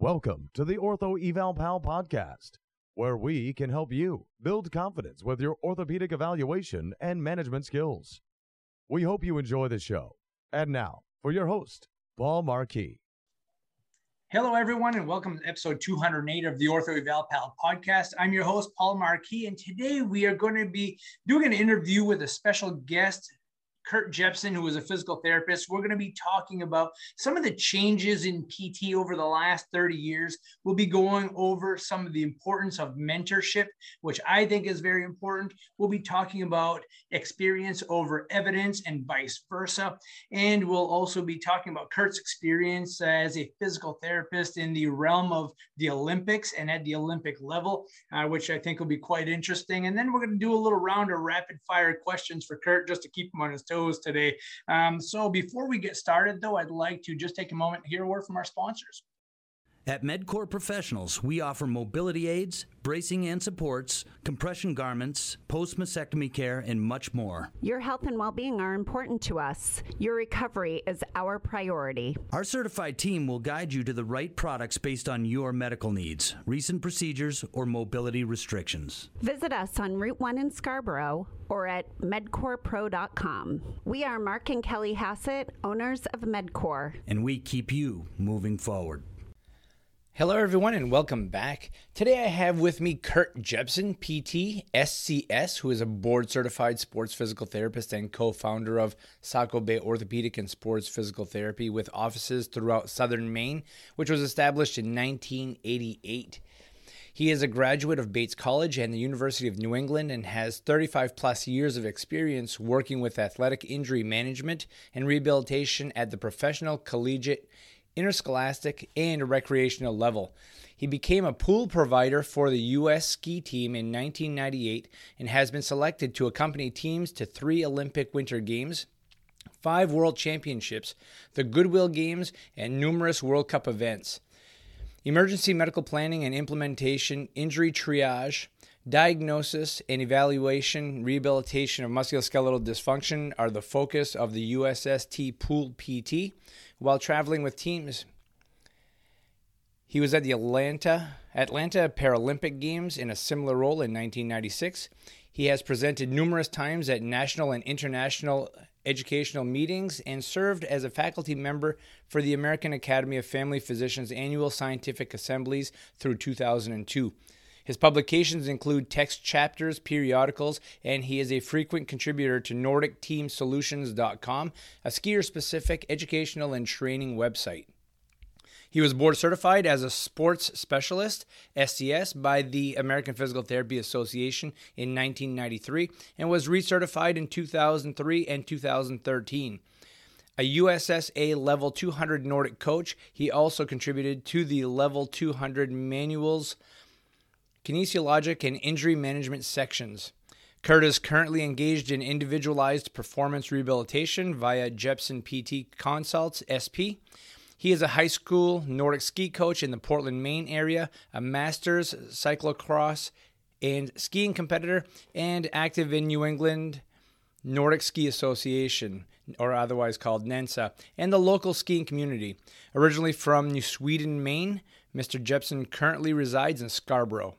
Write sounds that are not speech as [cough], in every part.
Welcome to the Ortho Eval Pal podcast, where we can help you build confidence with your orthopedic evaluation and management skills. We hope you enjoy the show. And now, for your host, Paul Marquis. Hello, everyone, and welcome to episode 208 of the Ortho Eval Pal podcast. I'm your host, Paul Marquis, and today we are going to be doing an interview with a special guest Kurt Jepson, who is a physical therapist. We're going to be talking about some of the changes in PT over the last 30 years. We'll be going over some of the importance of mentorship, which I think is very important. We'll be talking about experience over evidence and vice versa. And we'll also be talking about Kurt's experience as a physical therapist in the realm of the Olympics and at the Olympic level, uh, which I think will be quite interesting. And then we're going to do a little round of rapid fire questions for Kurt just to keep him on his toes shows today. Um, so before we get started, though, I'd like to just take a moment to hear a word from our sponsors. At MedCore Professionals, we offer mobility aids, bracing and supports, compression garments, post mastectomy care, and much more. Your health and well being are important to us. Your recovery is our priority. Our certified team will guide you to the right products based on your medical needs, recent procedures, or mobility restrictions. Visit us on Route 1 in Scarborough or at medcorepro.com. We are Mark and Kelly Hassett, owners of MedCore. And we keep you moving forward. Hello, everyone, and welcome back. Today I have with me Kurt Jepson, PT, SCS, who is a board certified sports physical therapist and co founder of Saco Bay Orthopedic and Sports Physical Therapy with offices throughout southern Maine, which was established in 1988. He is a graduate of Bates College and the University of New England and has 35 plus years of experience working with athletic injury management and rehabilitation at the professional, collegiate, interscholastic, and recreational level. He became a pool provider for the U.S. ski team in 1998 and has been selected to accompany teams to three Olympic Winter Games, five World Championships, the Goodwill Games, and numerous World Cup events. Emergency medical planning and implementation, injury triage, diagnosis and evaluation, rehabilitation of musculoskeletal dysfunction are the focus of the USST Pool PT while traveling with teams. He was at the Atlanta Atlanta Paralympic Games in a similar role in 1996. He has presented numerous times at national and international educational meetings and served as a faculty member for the American Academy of Family Physicians annual scientific assemblies through 2002. His publications include text chapters, periodicals, and he is a frequent contributor to NordicTeamSolutions.com, a skier specific educational and training website. He was board certified as a sports specialist, SCS, by the American Physical Therapy Association in 1993 and was recertified in 2003 and 2013 a USSA Level 200 Nordic coach. He also contributed to the Level 200 manuals kinesiologic, and injury management sections. Kurt is currently engaged in individualized performance rehabilitation via Jepson PT Consults SP. He is a high school Nordic ski coach in the Portland, Maine area, a master's cyclocross and skiing competitor, and active in New England Nordic Ski Association, or otherwise called NENSA, and the local skiing community. Originally from New Sweden, Maine, Mr. Jepson currently resides in Scarborough.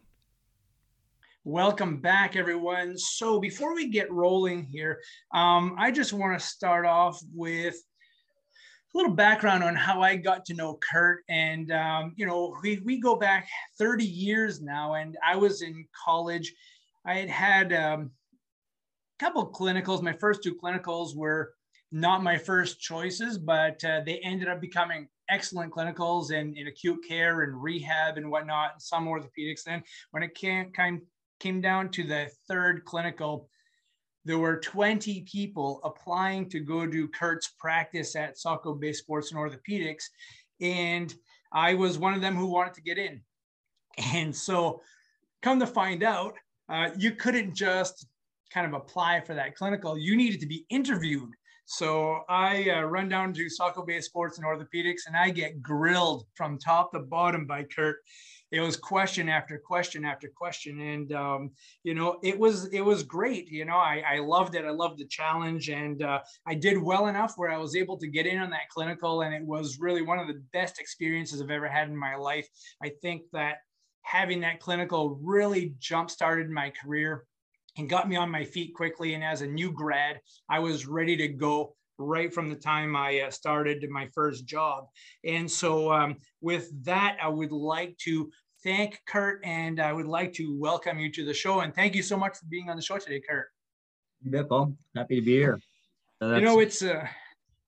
Welcome back, everyone. So, before we get rolling here, um, I just want to start off with a little background on how I got to know Kurt. And, um, you know, we, we go back 30 years now, and I was in college. I had had um, a couple clinicals. My first two clinicals were not my first choices, but uh, they ended up becoming excellent clinicals in, in acute care and rehab and whatnot, some orthopedics. Then when it came kind came down to the third clinical, there were 20 people applying to go do Kurt's practice at Saco Bay Sports and Orthopedics. And I was one of them who wanted to get in. And so, come to find out, uh, you couldn't just kind of apply for that clinical, you needed to be interviewed. So I uh, run down to Saco Bay Sports and Orthopedics, and I get grilled from top to bottom by Kurt. It was question after question after question, and um, you know it was it was great. You know I, I loved it. I loved the challenge, and uh, I did well enough where I was able to get in on that clinical, and it was really one of the best experiences I've ever had in my life. I think that having that clinical really jump started my career and got me on my feet quickly. And as a new grad, I was ready to go right from the time I uh, started my first job. And so, um, with that, I would like to thank Kurt and I would like to welcome you to the show. And thank you so much for being on the show today, Kurt. You bet, Paul. Happy to be here. So you know, it's uh,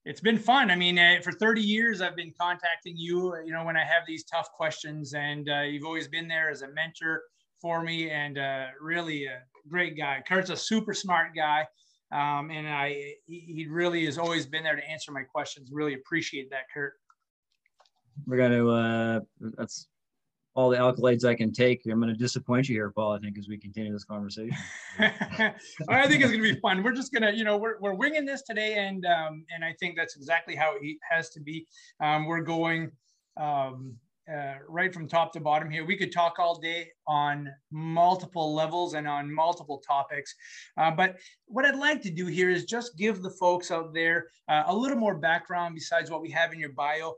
it's been fun. I mean, uh, for 30 years, I've been contacting you. You know, when I have these tough questions, and uh, you've always been there as a mentor for me, and uh, really a great guy. Kurt's a super smart guy, um, and I he really has always been there to answer my questions. Really appreciate that, Kurt. We're gonna. Uh, that's all the accolades I can take. I'm going to disappoint you here, Paul. I think as we continue this conversation. [laughs] I think it's going to be fun. We're just going to, you know, we're, we're winging this today, and um, and I think that's exactly how it has to be. Um, we're going um, uh, right from top to bottom here. We could talk all day on multiple levels and on multiple topics, uh, but what I'd like to do here is just give the folks out there uh, a little more background besides what we have in your bio.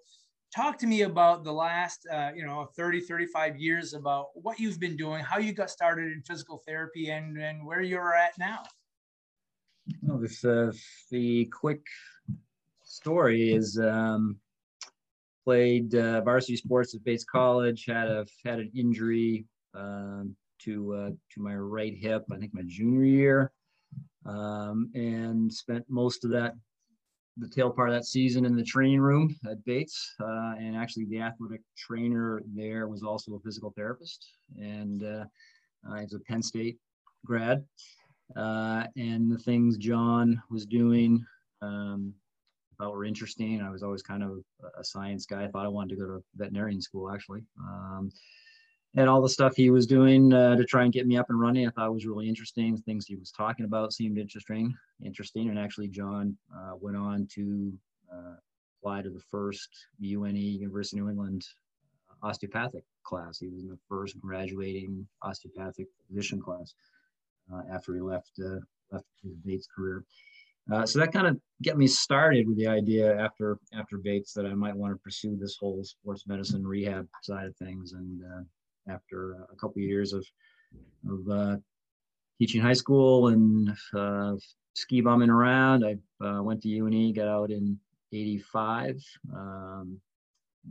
Talk to me about the last uh, you know 30 35 years about what you've been doing how you got started in physical therapy and and where you're at now. Well this uh, the quick story is um, played uh, varsity sports at Bates College had a had an injury um, to uh, to my right hip I think my junior year um, and spent most of that the tail part of that season in the training room at Bates. Uh, and actually, the athletic trainer there was also a physical therapist. And uh, he's a Penn State grad. Uh, and the things John was doing um, thought were interesting. I was always kind of a science guy. I thought I wanted to go to veterinarian school, actually. Um, and all the stuff he was doing uh, to try and get me up and running, I thought was really interesting. Things he was talking about seemed interesting, interesting. And actually, John uh, went on to uh, apply to the first UNE University of New England uh, osteopathic class. He was in the first graduating osteopathic physician class uh, after he left uh, left his Bates career. So that kind of get me started with the idea after after Bates that I might want to pursue this whole sports medicine rehab side of things and after a couple of years of of uh, teaching high school and uh, ski bumming around. I uh, went to UNE, got out in '85, um,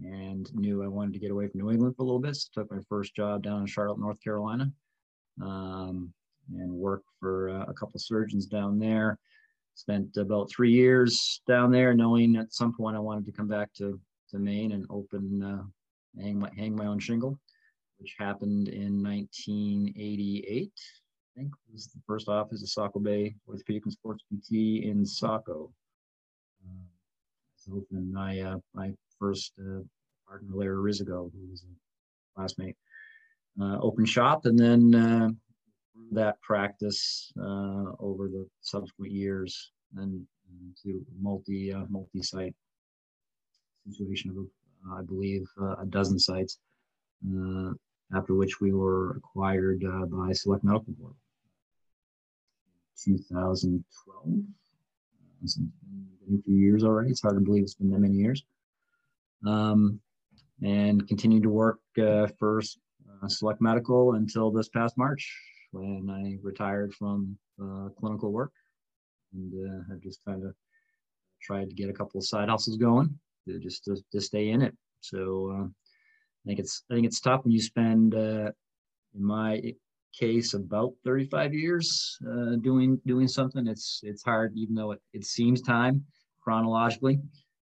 and knew I wanted to get away from New England for a little bit. So took my first job down in Charlotte, North Carolina, um, and worked for uh, a couple surgeons down there. Spent about three years down there, knowing at some point I wanted to come back to to Maine and open uh, hang my hang my own shingle which happened in 1988. I think was the first office of Saco Bay Orthopedic and Sports PT in Saco. Uh, so my uh, my first uh, partner Larry Rizigo, who was a classmate, uh, opened shop, and then uh, that practice uh, over the subsequent years and, and to multi uh, multi site situation of I believe a dozen sites. Uh, after which we were acquired uh, by Select Medical Board. 2012. Uh, it's been a few years already. It's hard to believe it's been that many years. Um, and continued to work uh, for uh, Select Medical until this past March when I retired from uh, clinical work. And uh, I've just kind of tried to get a couple of side hustles going to just to, to stay in it. So uh, I think it's I think it's tough when you spend, uh, in my case, about 35 years uh, doing doing something. It's it's hard, even though it, it seems time chronologically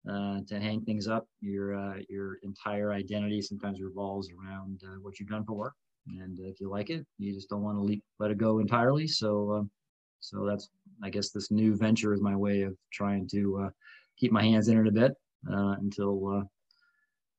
uh, to hang things up. Your uh, your entire identity sometimes revolves around uh, what you've done for work, and if you like it, you just don't want to let it go entirely. So um, so that's I guess this new venture is my way of trying to uh, keep my hands in it a bit until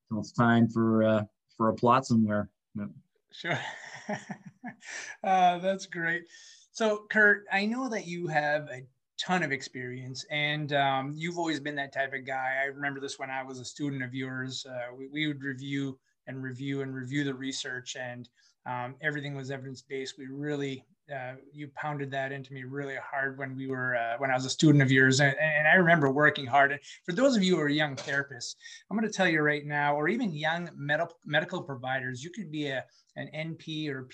until it's time for uh, for a plot somewhere. Yep. Sure, [laughs] uh, that's great. So, Kurt, I know that you have a ton of experience, and um, you've always been that type of guy. I remember this when I was a student of yours. Uh, we, we, would review and review and review the research, and um, everything was evidence based. We really uh, you pounded that into me really hard when we were uh, when I was a student of yours, and, and, I remember working hard. And for those of you who are young therapists, I'm going to tell you right now, or even young medical medical providers, you could be a an NP or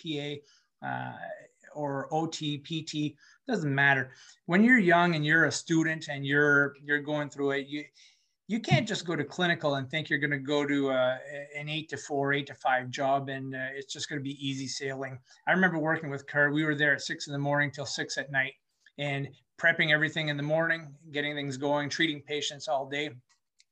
PA uh, or OT, PT, doesn't matter. When you're young and you're a student and you're you're going through it, you you can't just go to clinical and think you're going to go to uh, an eight to four, eight to five job and uh, it's just going to be easy sailing. I remember working with Kurt. We were there at six in the morning till six at night and prepping everything in the morning, getting things going, treating patients all day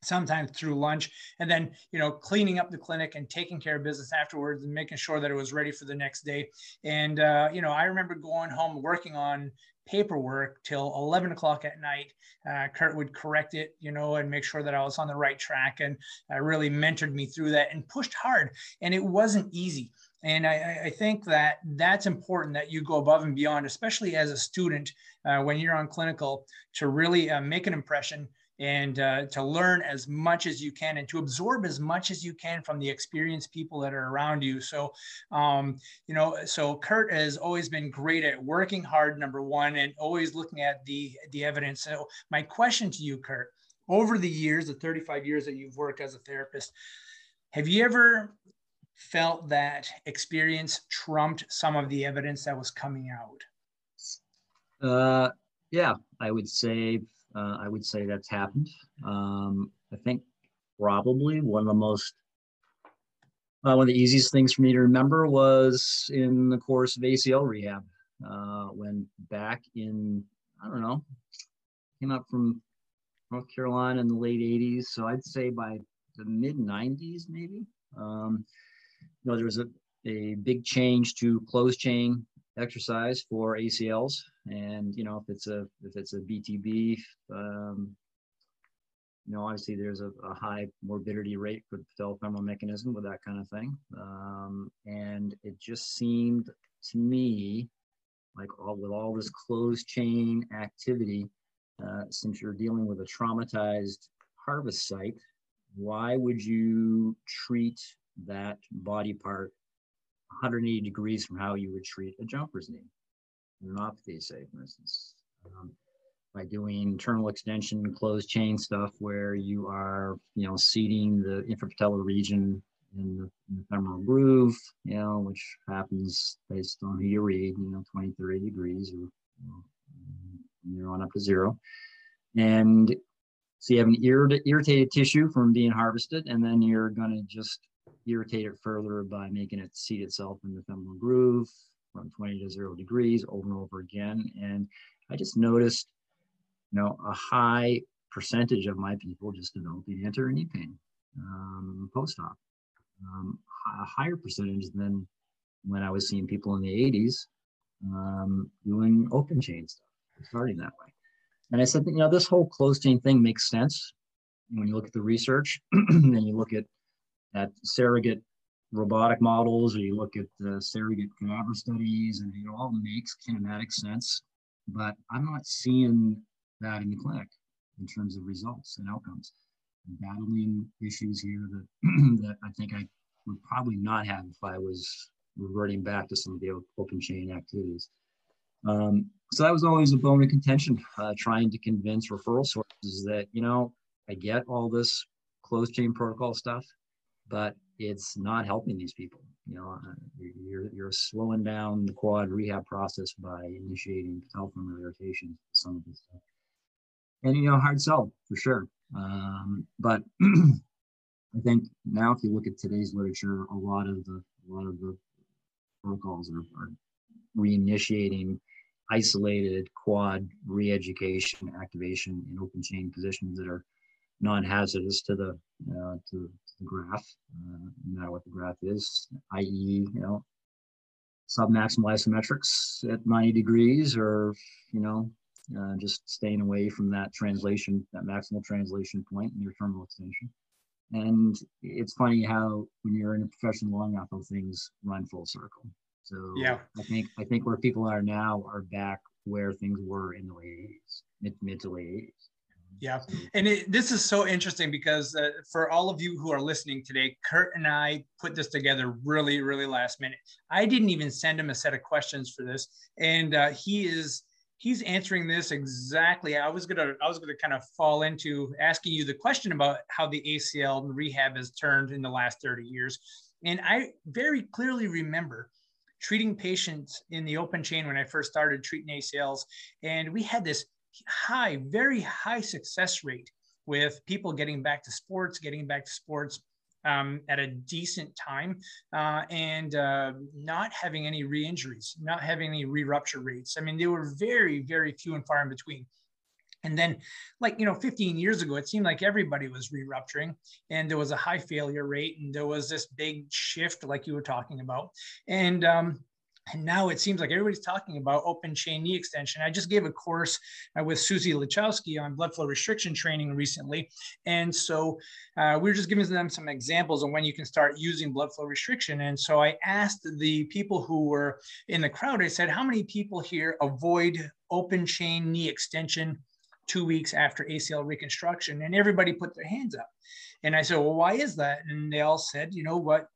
sometimes through lunch and then you know cleaning up the clinic and taking care of business afterwards and making sure that it was ready for the next day and uh, you know i remember going home working on paperwork till 11 o'clock at night. Uh, kurt would correct it you know and make sure that i was on the right track and uh, really mentored me through that and pushed hard. And it wasn't easy. And I, I, think that that's important that you go above and beyond, especially as a student uh, when you're on clinical, to really uh, make an impression and uh, to learn as much as you can and to absorb as much as you can from the experienced people that are around you. So, um, you know, so Kurt has always been great at working hard, number one, and always looking at the the evidence. So, my question to you, Kurt, over the years, the 35 years that you've worked as a therapist, have you ever felt that experience trumped some of the evidence that was coming out? Uh, yeah, I would say uh, I would say that's happened. Um, I think probably one of the most uh, one of the easiest things for me to remember was in the course of ACL rehab uh, when back in I don't know came up from North Carolina in the late 80s. So I'd say by the mid 90s maybe. Um, you know there was a, a big change to closed chain exercise for ACLs. And you know, if it's a if it's a BTB, um, you know, obviously there's a, a, high morbidity rate for the patellofemoral mechanism with that kind of thing. Um, and it just seemed to me like all with all this closed chain activity, uh, since you're dealing with a traumatized harvest site, why would you treat that body part 180 degrees from how you would treat a jumper's knee, neuropathy, say, for. Um, by doing terminal extension, closed chain stuff where you are, you know, seating the infrapatellar region in the, in the, femoral groove, you know, which happens based on who you read, you know, 20, 30 degrees or know, you're on up to zero. And so you have an irritated tissue from being harvested, and then you're going to just irritate it further by making it seat itself in the femoral groove from 20 to zero degrees over and over again. And I just noticed, you know, a high percentage of my people just developing anterior knee pain um, post-op, um, a higher percentage than when I was seeing people in the 80s um, doing open chain stuff, starting that way. And I said, you know, this whole closed chain thing makes sense when you look at the research [clears throat] and you look at that surrogate robotic models or you look at the surrogate cadaver studies and it all makes kinematic sense but i'm not seeing that in the clinic in terms of results and outcomes. I'm battling issues here that [clears throat] that i think i would probably not have if i was reverting back to some of the open chain activities. Um, so that was always a bone of contention uh, trying to convince referral sources that you know i get all this closed chain protocol stuff but it's not helping these people. You know, uh, you're, you're slowing down the quad rehab process by initiating patellofemoral irritation, some of this stuff. And, you know, hard sell for sure. Um, but [clears throat] I think now if you look at today's literature, a lot of the, a lot of the protocols are, are reinitiating isolated quad re-education activation in open chain positions that are non-hazardous to the uh, to, the graft, uh, no matter what the graft is, i.e., you know, submaximal isometrics at 90 degrees, or you know, uh, just staying away from that translation, that maximal translation point in your terminal extension. And it's funny how when you're in a profession long enough, those things run full circle. So yeah, I think I think where people are now are back where things were in the late 80s. mid, mid to late 80s. Yeah. And it, this is so interesting because uh, for all of you who are listening today, Kurt and I put this together really, really last minute. I didn't even send him a set of questions for this. And uh, he is, he's answering this exactly. I was going to, I was going to kind of fall into asking you the question about how the ACL and rehab has turned in the last 30 years. And I very clearly remember treating patients in the open chain when I first started treating ACLs. And we had this high, very high success rate with people getting back to sports, getting back to sports um, at a decent time, uh, and uh, not having any re-injuries, not having any re-rupture rates. I mean, they were very, very few and far in between. And then, like, you know, 15 years ago, it seemed like everybody was re rupturing and there was a high failure rate and there was this big shift, like you were talking about. And um, and now it seems like everybody's talking about open chain knee extension. I just gave a course uh, with Susie Lachowski on blood flow restriction training recently. And so uh, we were just giving them some examples of when you can start using blood flow restriction. And so I asked the people who were in the crowd, I said, how many people here avoid open chain knee extension two weeks after ACL reconstruction? And everybody put their hands up. And I said, well, why is that? And they all said, you know what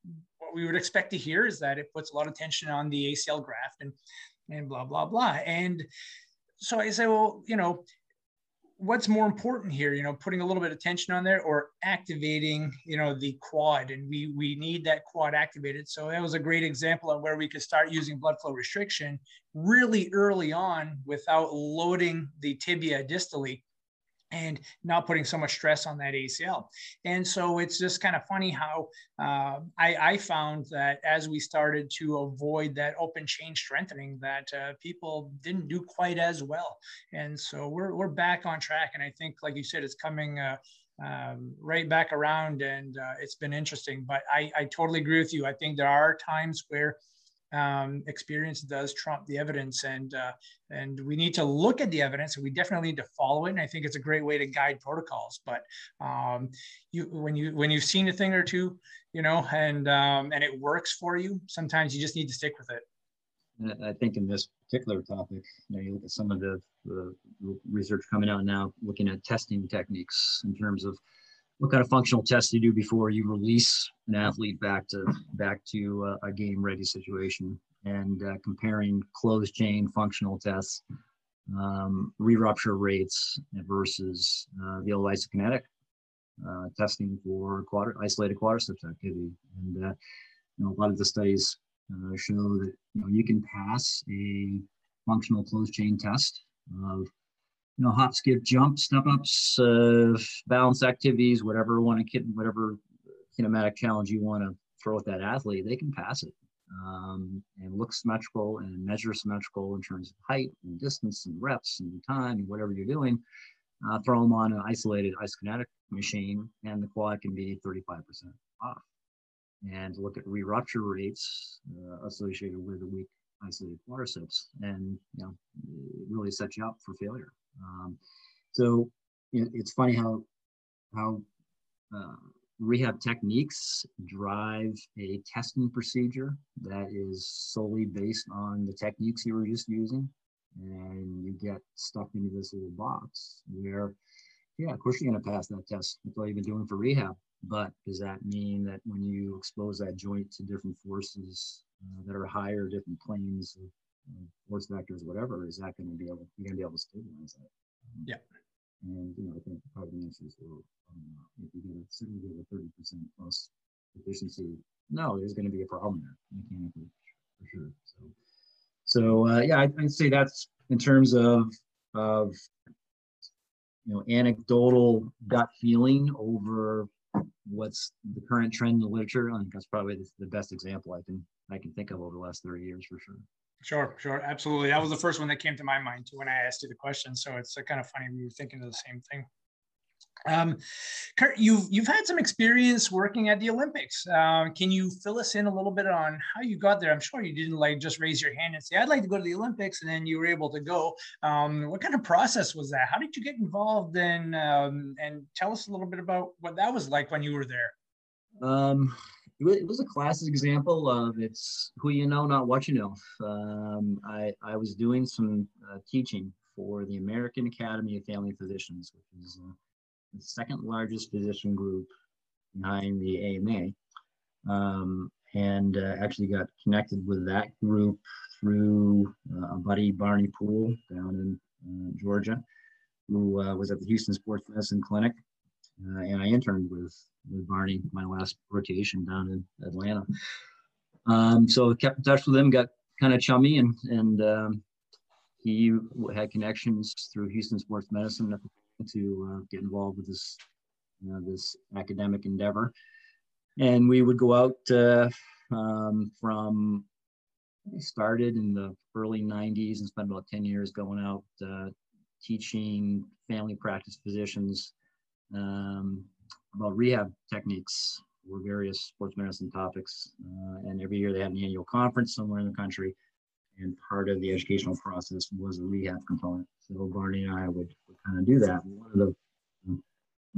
we would expect to hear is that it puts a lot of tension on the ACL graft and and blah blah blah. And so I say, well, you know, what's more important here? You know, putting a little bit of tension on there or activating, you know, the quad, and we we need that quad activated. So that was a great example of where we could start using blood flow restriction really early on without loading the tibia distally and not putting so much stress on that ACL. And so it's just kind of funny how uh, I, I, found that as we started to avoid that open chain strengthening, that uh, people didn't do quite as well. And so we're, we're back on track. And I think, like you said, it's coming. Uh, um, right back around and uh, it's been interesting but I, I totally agree with you i think there are times where um, experience does trump the evidence. And uh, and we need to look at the evidence. And we definitely need to follow it. And i think it's a great way to guide protocols. But um, you when you when you've seen a thing or two you know and um, and it works for you sometimes you just need to stick with it. I think in this particular topic, you know, you look at some of the, the research coming out now, looking at testing techniques in terms of what kind of functional tests you do before you release an athlete back to back to uh, a game ready situation? And uh, comparing closed chain functional tests um, re-rupture rates versus uh, the isokinetic uh, testing for quadri- isolated quadriceps activity. And uh, you know a lot of the studies uh, show that you know you can pass a functional closed chain test of you know, hop, skip, jump, step ups, uh, balance activities, whatever want to whatever kinematic challenge you want to throw at that athlete, they can pass it um, and look symmetrical and measure symmetrical in terms of height and distance and reps and time and whatever you're doing. Uh, throw them on an isolated isokinetic machine, and the quad can be 35% off. And look at re-rupture rates uh, associated with a weak isolated quadriceps, and you know, really sets you up for failure. Um, so it, it's funny how how uh, rehab techniques drive a testing procedure that is solely based on the techniques you were just using, and you get stuck into this little box where, yeah, of course you're going to pass that test. That's all you've been doing for rehab. But does that mean that when you expose that joint to different forces uh, that are higher, different planes of force vectors, whatever, is that going to be able, you're going to be able to stabilize that? Um, yeah. And, you know, I think of the answer is, well, um, if you get a, certainly get a 30% plus efficiency, no, there's going to be a problem there mechanically for sure. So, so uh, yeah, I'd, I'd say that's in terms of, of, you know, anecdotal gut feeling over what's the current trend in the literature. I think that's probably the, the best example I can I can think of over the last 30 years for sure. Sure, sure, absolutely. That was the first one that came to my mind too when I asked you the question. So it's kind of funny we were thinking of the same thing. Um, Kurt, you've you've had some experience working at the Olympics. Uh, can you fill us in a little bit on how you got there? I'm sure you didn't like just raise your hand and say, "I'd like to go to the Olympics," and then you were able to go. Um, what kind of process was that? How did you get involved? In, um, and tell us a little bit about what that was like when you were there. Um, it was a classic example of it's who you know, not what you know. Um, I, I was doing some uh, teaching for the American Academy of Family Physicians, which is uh, the second largest physician group behind the AMA. Um, and uh, actually got connected with that group through uh, a buddy, Barney Poole, down in uh, Georgia, who uh, was at the Hughston Sports Medicine Clinic. And I interned with, with Barney my last rotation down in Atlanta. Um, so kept in touch with him, got kind of chummy, and, and um, he had connections through Hughston Sports Medicine to uh, get involved with this, you know, this academic endeavor. And we would go out uh, um, from started in the early 90s and spent about 10 years going out uh, teaching family practice physicians um, about rehab techniques or various sports medicine topics. Uh, and every year they had an annual conference somewhere in the country. And part of the educational process was a rehab component. So Barney and I would, would kind of do that. One of the, one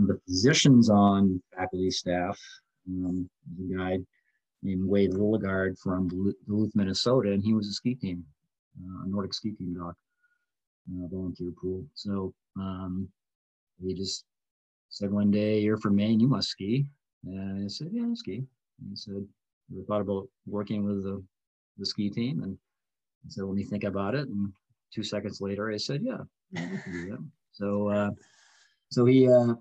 of the physicians on faculty staff um, was a guy named Wade Lillegard from Duluth, Minnesota, and he was a ski team, uh, a Nordic ski team doc, uh, volunteer pool. So um, he just said one day, "You're from Maine, you must ski." And I said, "Yeah, I ski." And he said, "Ever thought about working with the the ski team?" And I said, "Let me think about it." And two seconds later, I said, "Yeah, yeah we can do that." So, uh, so he uh,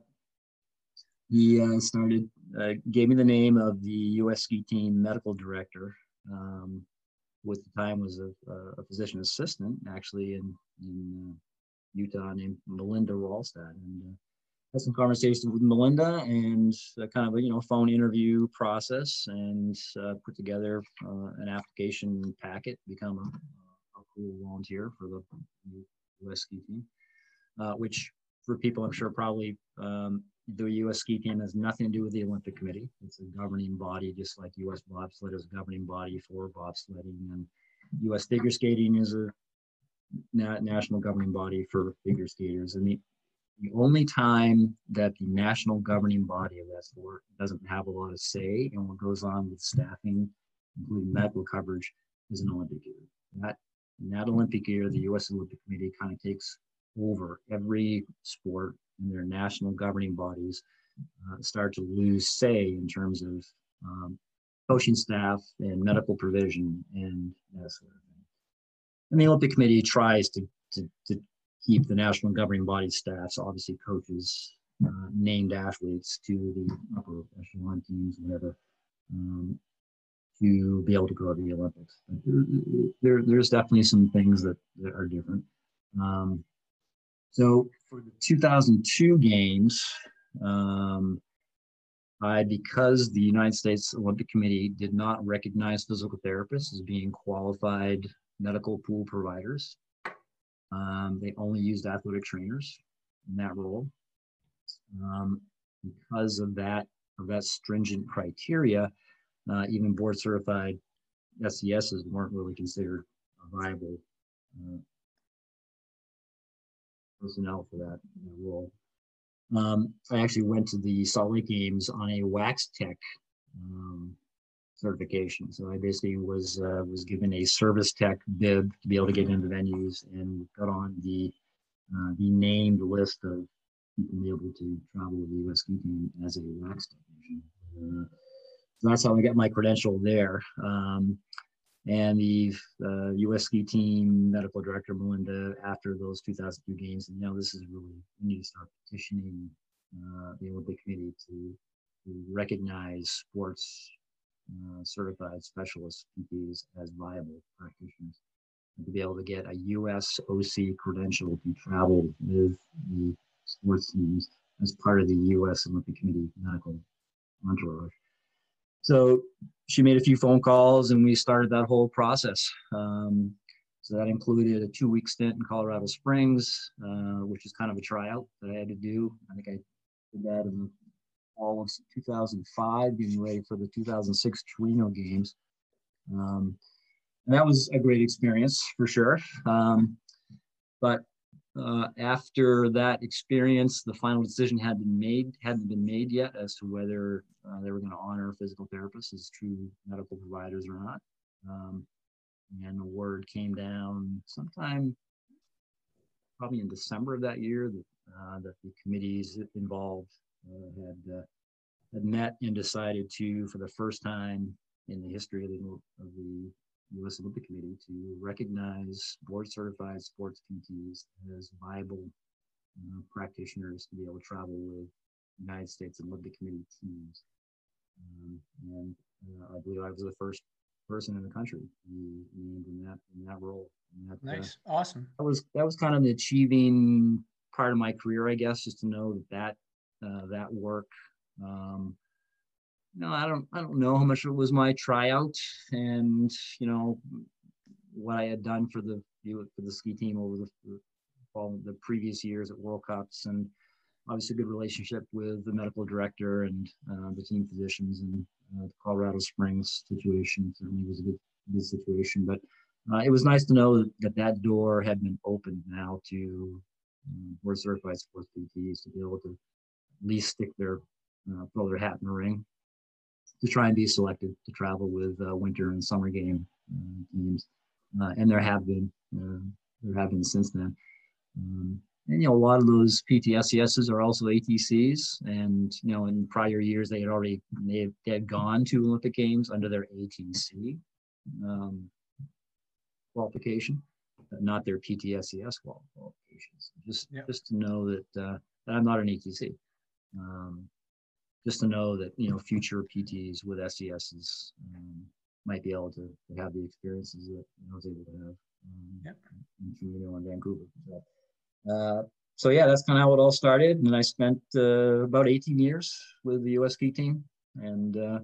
he uh, started uh, gave me the name of the U.S. ski team medical director. Um, at the time was a, a, physician assistant actually in in uh, Utah named Melinda Wallstad, and uh, had some conversations with Melinda and kind of a you know phone interview process, and uh, put together uh, an application packet, to become a, a cool volunteer for the U.S. ski team, which for people I'm sure probably um, the U.S. ski team has nothing to do with the Olympic Committee. It's a governing body, just like U.S. bobsled is a governing body for bobsledding, and U.S. figure skating is a na- national governing body for figure skaters. And the, the only time that the national governing body of that sport doesn't have a lot of say in what goes on with staffing, including medical coverage, is an Olympic year. That in that Olympic year, the U.S. Olympic Committee kind of takes over every sport and their national governing bodies uh, start to lose say in terms of um, coaching staff and medical provision and that sort of thing. And the Olympic Committee tries to, to, to keep the national governing body staffs, obviously coaches, uh, named athletes to the upper echelon teams, whatever, um, to be able to go to the Olympics. There, there, there's definitely some things that, that are different. Um, so for the 2002 games, um, I, because the United States Olympic Committee did not recognize physical therapists as being qualified medical pool providers, um, they only used athletic trainers in that role. Um, because of that, of that stringent criteria, uh, even board certified SCSs weren't really considered viable uh, personnel for that, that role. Um, I actually went to the Salt Lake Games on a wax tech um, certification. So I basically was uh, was given a service tech bib to be able to get into venues and got on the uh, the named list of people able to travel with the U.S. ski team as a wax technician. Uh, so that's how I got my credential there. Um, and the uh, U.S. ski team medical director Melinda after those 2002 games, and you know this is really we need to start petitioning uh, the Olympic Committee to, to recognize sports uh, certified specialists PTs as viable practitioners, and to be able to get a U.S. OC credential to travel with the sports teams as part of the U.S. Olympic Committee medical entourage. So she made a few phone calls and we started that whole process. Um, so that included a two week stint in Colorado Springs, uh, which is kind of a tryout that I had to do. I think I did that in all of 2005, getting ready for the 2006 Torino games. Um, and that was a great experience for sure. Um, but uh, after that experience, the final decision had been made, hadn't been made yet as to whether uh, they were going to honor physical therapists as true medical providers or not. Um, and the word came down sometime probably in December of that year that, uh, that the committees involved had uh, had met and decided to, for the first time in the history of the, of the U.S. Olympic Committee, to recognize board-certified sports PTs as viable uh, practitioners to be able to travel with United States Olympic Committee teams. Um, and uh, I believe I was the first person in the country named in that in that role. That, uh, nice, uh, awesome. That was that was kind of the achieving part of my career, I guess, just to know that that uh, that work. Um, you know, I don't I don't know how much it was my tryout, and you know what I had done for the for the ski team over the all the previous years at World Cups, and obviously a good relationship with the medical director and uh, the team physicians and uh, the Colorado Springs situation certainly was a good, good situation. But uh, it was nice to know that that door had been opened now to um, board certified sports PTs to be able to least stick their uh, throw their hat in the ring to try and be selected to travel with uh, winter and summer game uh, teams. Uh, and there have been there have been since then. Um, and you know, a lot of those PTSCSs are also ATCs, and you know, in prior years they had already they had, they had gone to Olympic Games under their ATC um, qualification, but not their PTSCS qualifications. Just just to know that, uh, that I'm not an ATC. Um, just to know that you know future PTs with SCSs um, might be able to, to, have the experiences that I was able to have um, yep. in Torino and Vancouver. So, uh, so yeah, that's kind of how it all started. And I spent uh, about 18 years with the US ski team, and uh,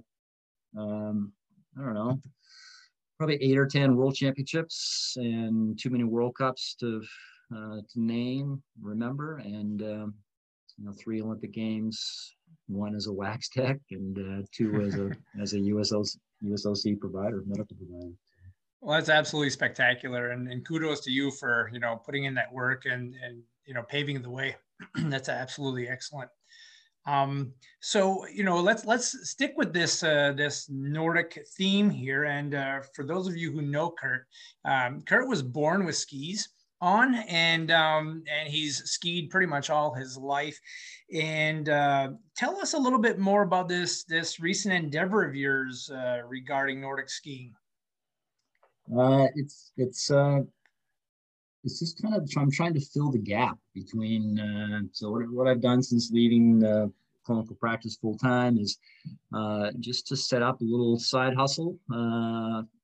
um, I don't know, probably eight or 10 world championships and too many World Cups to uh, to name, remember, and um, you know, three Olympic games, one as a wax tech, and uh, two as a [laughs] as a USOC, USOC provider, medical provider. Well, that's absolutely spectacular, and, and kudos to you for you know putting in that work and and you know paving the way. [clears throat] that's absolutely excellent. Um, so you know, let's let's stick with this uh, this Nordic theme here. And uh, for those of you who know Kurt, um, Kurt was born with skis on, and um, and he's skied pretty much all his life. And uh, tell us a little bit more about this this recent endeavor of yours uh, regarding Nordic skiing. Uh, it's it's uh, it's just kind of I'm trying to fill the gap between. Uh, so what, what I've done since leaving clinical practice full time is uh, just to set up a little side hustle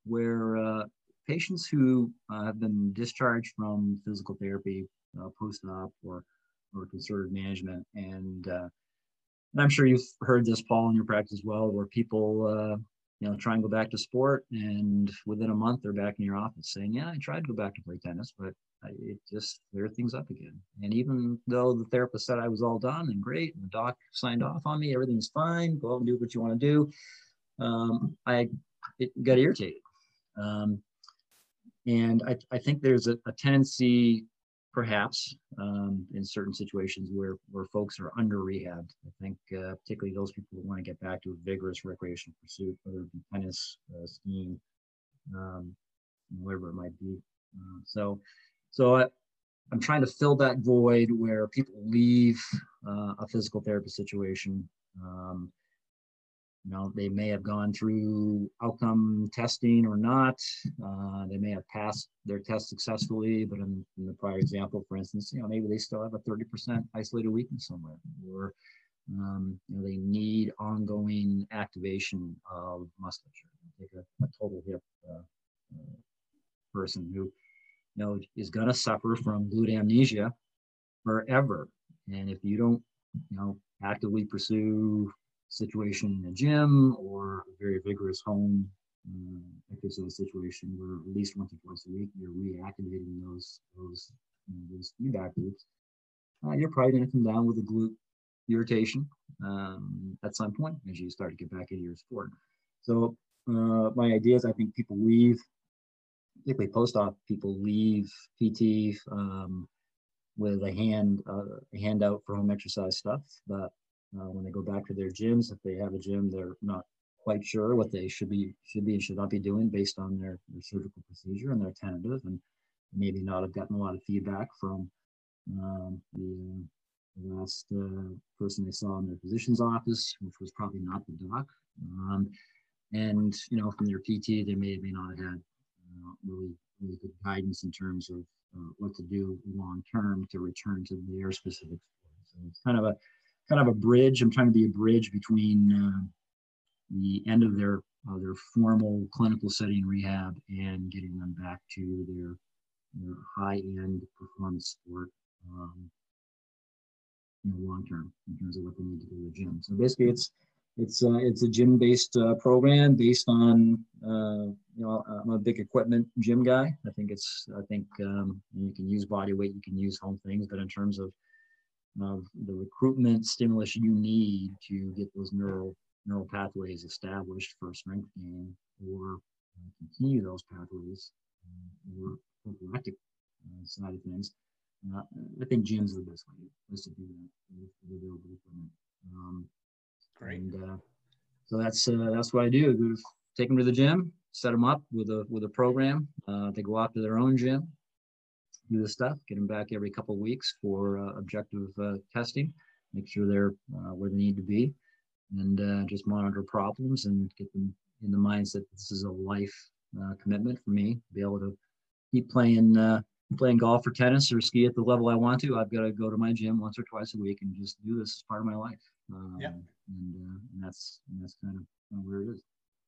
where patients who uh, have been discharged from physical therapy, uh, post-op, or or conservative management, and uh, and I'm sure you've heard this, Paul, in your practice as well, where people uh, you know, try and go back to sport. And within a month, they're back in your office saying, yeah, I tried to go back to play tennis, but it just cleared things up again. And even though the therapist said I was all done and great, and the doc signed off on me, everything's fine, go out and do what you want to do. Um, I got irritated. Um, and I, I think there's a, a tendency perhaps um, in certain situations where where folks are under rehabbed. I think uh, particularly those people who want to get back to a vigorous recreational pursuit, whether it be tennis, uh, skiing, um, whatever it might be. Uh, so, so I, I'm trying to fill that void where people leave uh, a physical therapy situation. Um, you know they may have gone through outcome testing or not. Uh, they may have passed their test successfully but in, in, the prior example for instance you know maybe they still have a 30% isolated weakness somewhere or um, you know, they need ongoing activation of musculature. Take a, a total hip uh, uh, person who you know is going to suffer from glute amnesia forever. And if you don't you know actively pursue situation in a gym or a very vigorous home uh, exercise situation where at least once or twice a week you're reactivating those those you know, those feedback loops, uh, you're probably going to come down with a glute irritation um, at some point as you start to get back into your sport. So uh, my idea is I think people leave, particularly post-op, people leave PT um, with a hand uh, a handout for home exercise stuff, but uh, when they go back to their gyms, if they have a gym, they're not quite sure what they should be should be and should not be doing based on their, their surgical procedure and their tentative, and maybe not have gotten a lot of feedback from Um, the, last uh, person they saw in their physician's office, which was probably not the doc. Um, and you know, from their PT, they may or may not have had uh, really really good guidance in terms of uh, what to do long term to return to their specific sport. So it's kind of a kind of a bridge. I'm trying to be a bridge between uh, the end of their uh, their formal clinical setting rehab and getting them back to their, their high end performance sport um, you know, long term in terms of what they need to do the gym. So basically, it's it's uh, it's a gym based uh, program based on uh, you know I'm a big equipment gym guy. I think it's I think um, you can use body weight, you can use home things, but in terms of of the recruitment stimulus you need to get those neural neural pathways established for strength gain or uh, continue those pathways uh, or prophylactic uh, side of things. Uh, I think gyms are the best way to do that with available equipment. Um, Great. And uh, so that's uh, that's what I do. Take them to the gym, set them up with a with a program. Uh, they go out to their own gym, do the stuff, get them back every couple of weeks for uh, objective uh, testing, make sure they're uh, where they need to be, and just monitor problems and get them in the mindset this is a life commitment for me. to Be able to keep playing playing golf or tennis or ski at the level I want to. I've got to go to my gym once or twice a week and just do this as part of my life. Um, yeah and, uh, and that's and that's kind of where it is.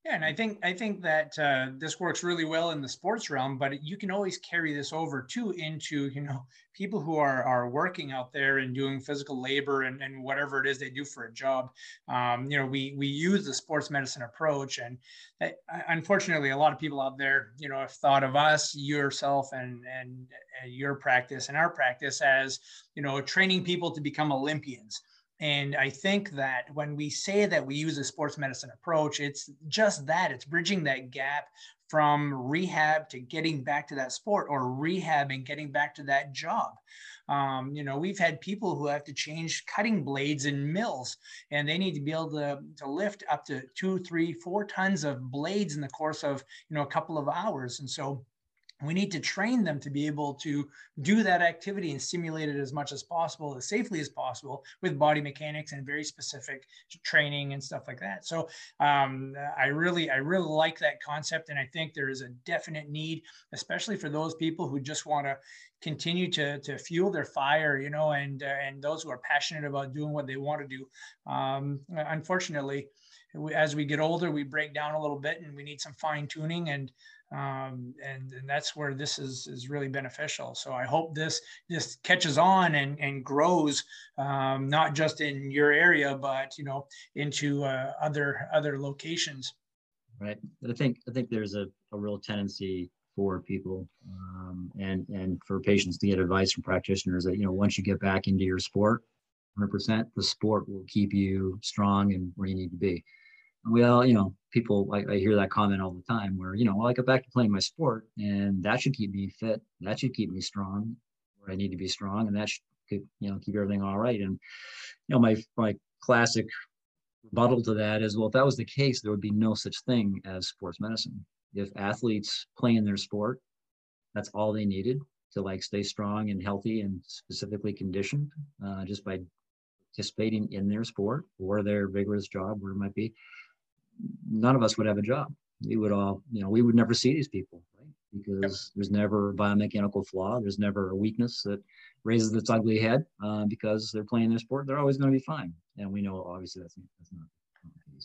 Yeah, and I think I think that uh, this works really well in the sports realm, but you can always carry this over too into you know people who are are working out there and doing physical labor and, and whatever it is they do for a job. Um, you know, we we use the sports medicine approach, and unfortunately, a lot of people out there, you know, have thought of us, yourself, and and uh, your practice and our practice as you know training people to become Olympians. And I think that when we say that we use a sports medicine approach, it's just that it's bridging that gap from rehab to getting back to that sport or rehab and getting back to that job. Um, you know, we've had people who have to change cutting blades in mills and they need to be able to, to lift up to two, three, four tons of blades in the course of, you know, a couple of hours. And so we need to train them to be able to do that activity and simulate it as much as possible as safely as possible with body mechanics and very specific training and stuff like that. So um, i really i really like that concept and i think there is a definite need especially for those people who just want to continue to to fuel their fire you know and uh, and those who are passionate about doing what they want to do. Um, unfortunately as we get older we break down a little bit and we need some fine tuning and um, and, and that's where this is is really beneficial. So I hope this this catches on and and grows, um, not just in your area, but you know into uh, other other locations. Right. I think I think there's a, a real tendency for people um, and and for patients to get advice from practitioners that you know once you get back into your sport, 100%, the sport will keep you strong and where you need to be well, you know, people I, I hear that comment all the time where, you know, well, I go back to playing my sport and that should keep me fit. That should keep me strong where I need to be strong. And that should, you know, keep everything all right. And, you know, my, my classic rebuttal to that is, well, if that was the case, there would be no such thing as sports medicine. If athletes play in their sport, that's all they needed to like stay strong and healthy and specifically conditioned uh, just by participating in their sport or their vigorous job, where it might be none of us would have a job. We would all, you know, we would never see these people, right? Because yep. there's never a biomechanical flaw. There's never a weakness that raises its ugly head uh, because they're playing their sport. They're always going to be fine. And we know obviously that's, that's not.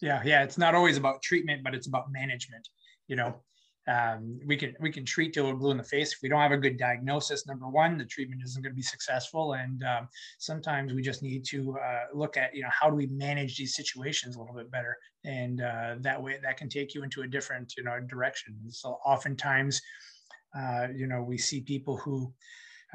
Yeah, yeah. It's not always about treatment, but it's about management. You know, um, we can we can treat till we're blue in the face. If we don't have a good diagnosis number one the treatment isn't going to be successful. And um, sometimes we just need to uh, look at you know how do we manage these situations a little bit better? And uh, that way that can take you into a different you know direction. So oftentimes uh, you know we see people who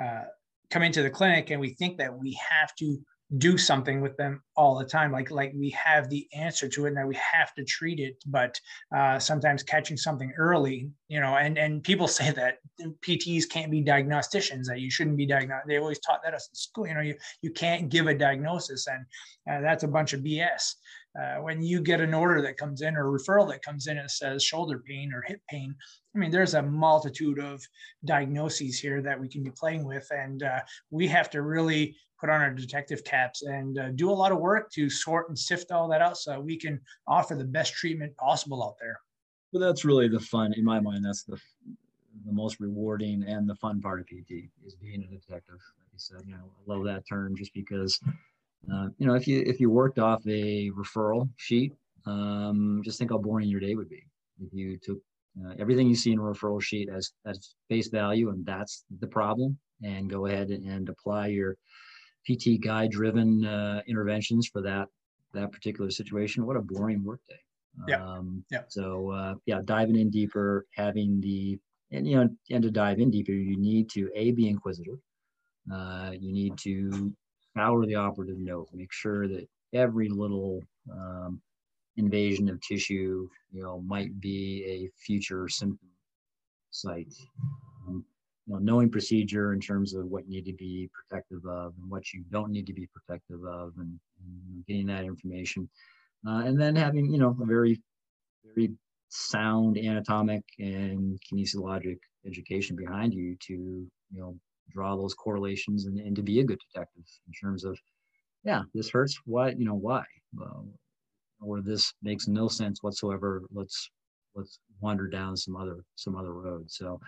uh, come into the clinic and we think that we have to do something with them all the time. Like like we have the answer to it and that we have to treat it but uh, sometimes catching something early you know and and people [laughs] say that pts can't be diagnosticians that you shouldn't be diagnosed they always taught that us in school you know you you can't give a diagnosis and uh, that's a bunch of bs uh, when you get an order that comes in or a referral that comes in and says shoulder pain or hip pain, I mean, there's a multitude of diagnoses here that we can be playing with, and uh, we have to really put on our detective caps and uh, do a lot of work to sort and sift all that out so we can offer the best treatment possible out there. Well, that's really the fun in my mind. That's the the most rewarding and the fun part of PT is being a detective. Like you said, you know, I love that term just because, uh, you know, if you if you worked off a referral sheet, um, just think how boring your day would be if you took uh, everything you see in a referral sheet as as face value and that's the problem, and go ahead and, apply your PT guide driven uh, interventions for that that particular situation. What a boring workday. Yeah. Um, yeah. So uh, yeah, diving in deeper, having the and you know, and to dive in deeper, you need to a be inquisitive. Uh, you need to scour the operative note, make sure that every little um, invasion of tissue, you know, might be a future symptom site. Um, you know, knowing procedure in terms of what you need to be protective of and what you don't need to be protective of, and, and getting that information, uh, and then having you know a very, very sound anatomic and kinesiologic education behind you to you know draw those correlations and, and to be a good detective in terms of yeah this hurts why you know why? Or this makes no sense whatsoever. Let's let's wander down some other some other road. So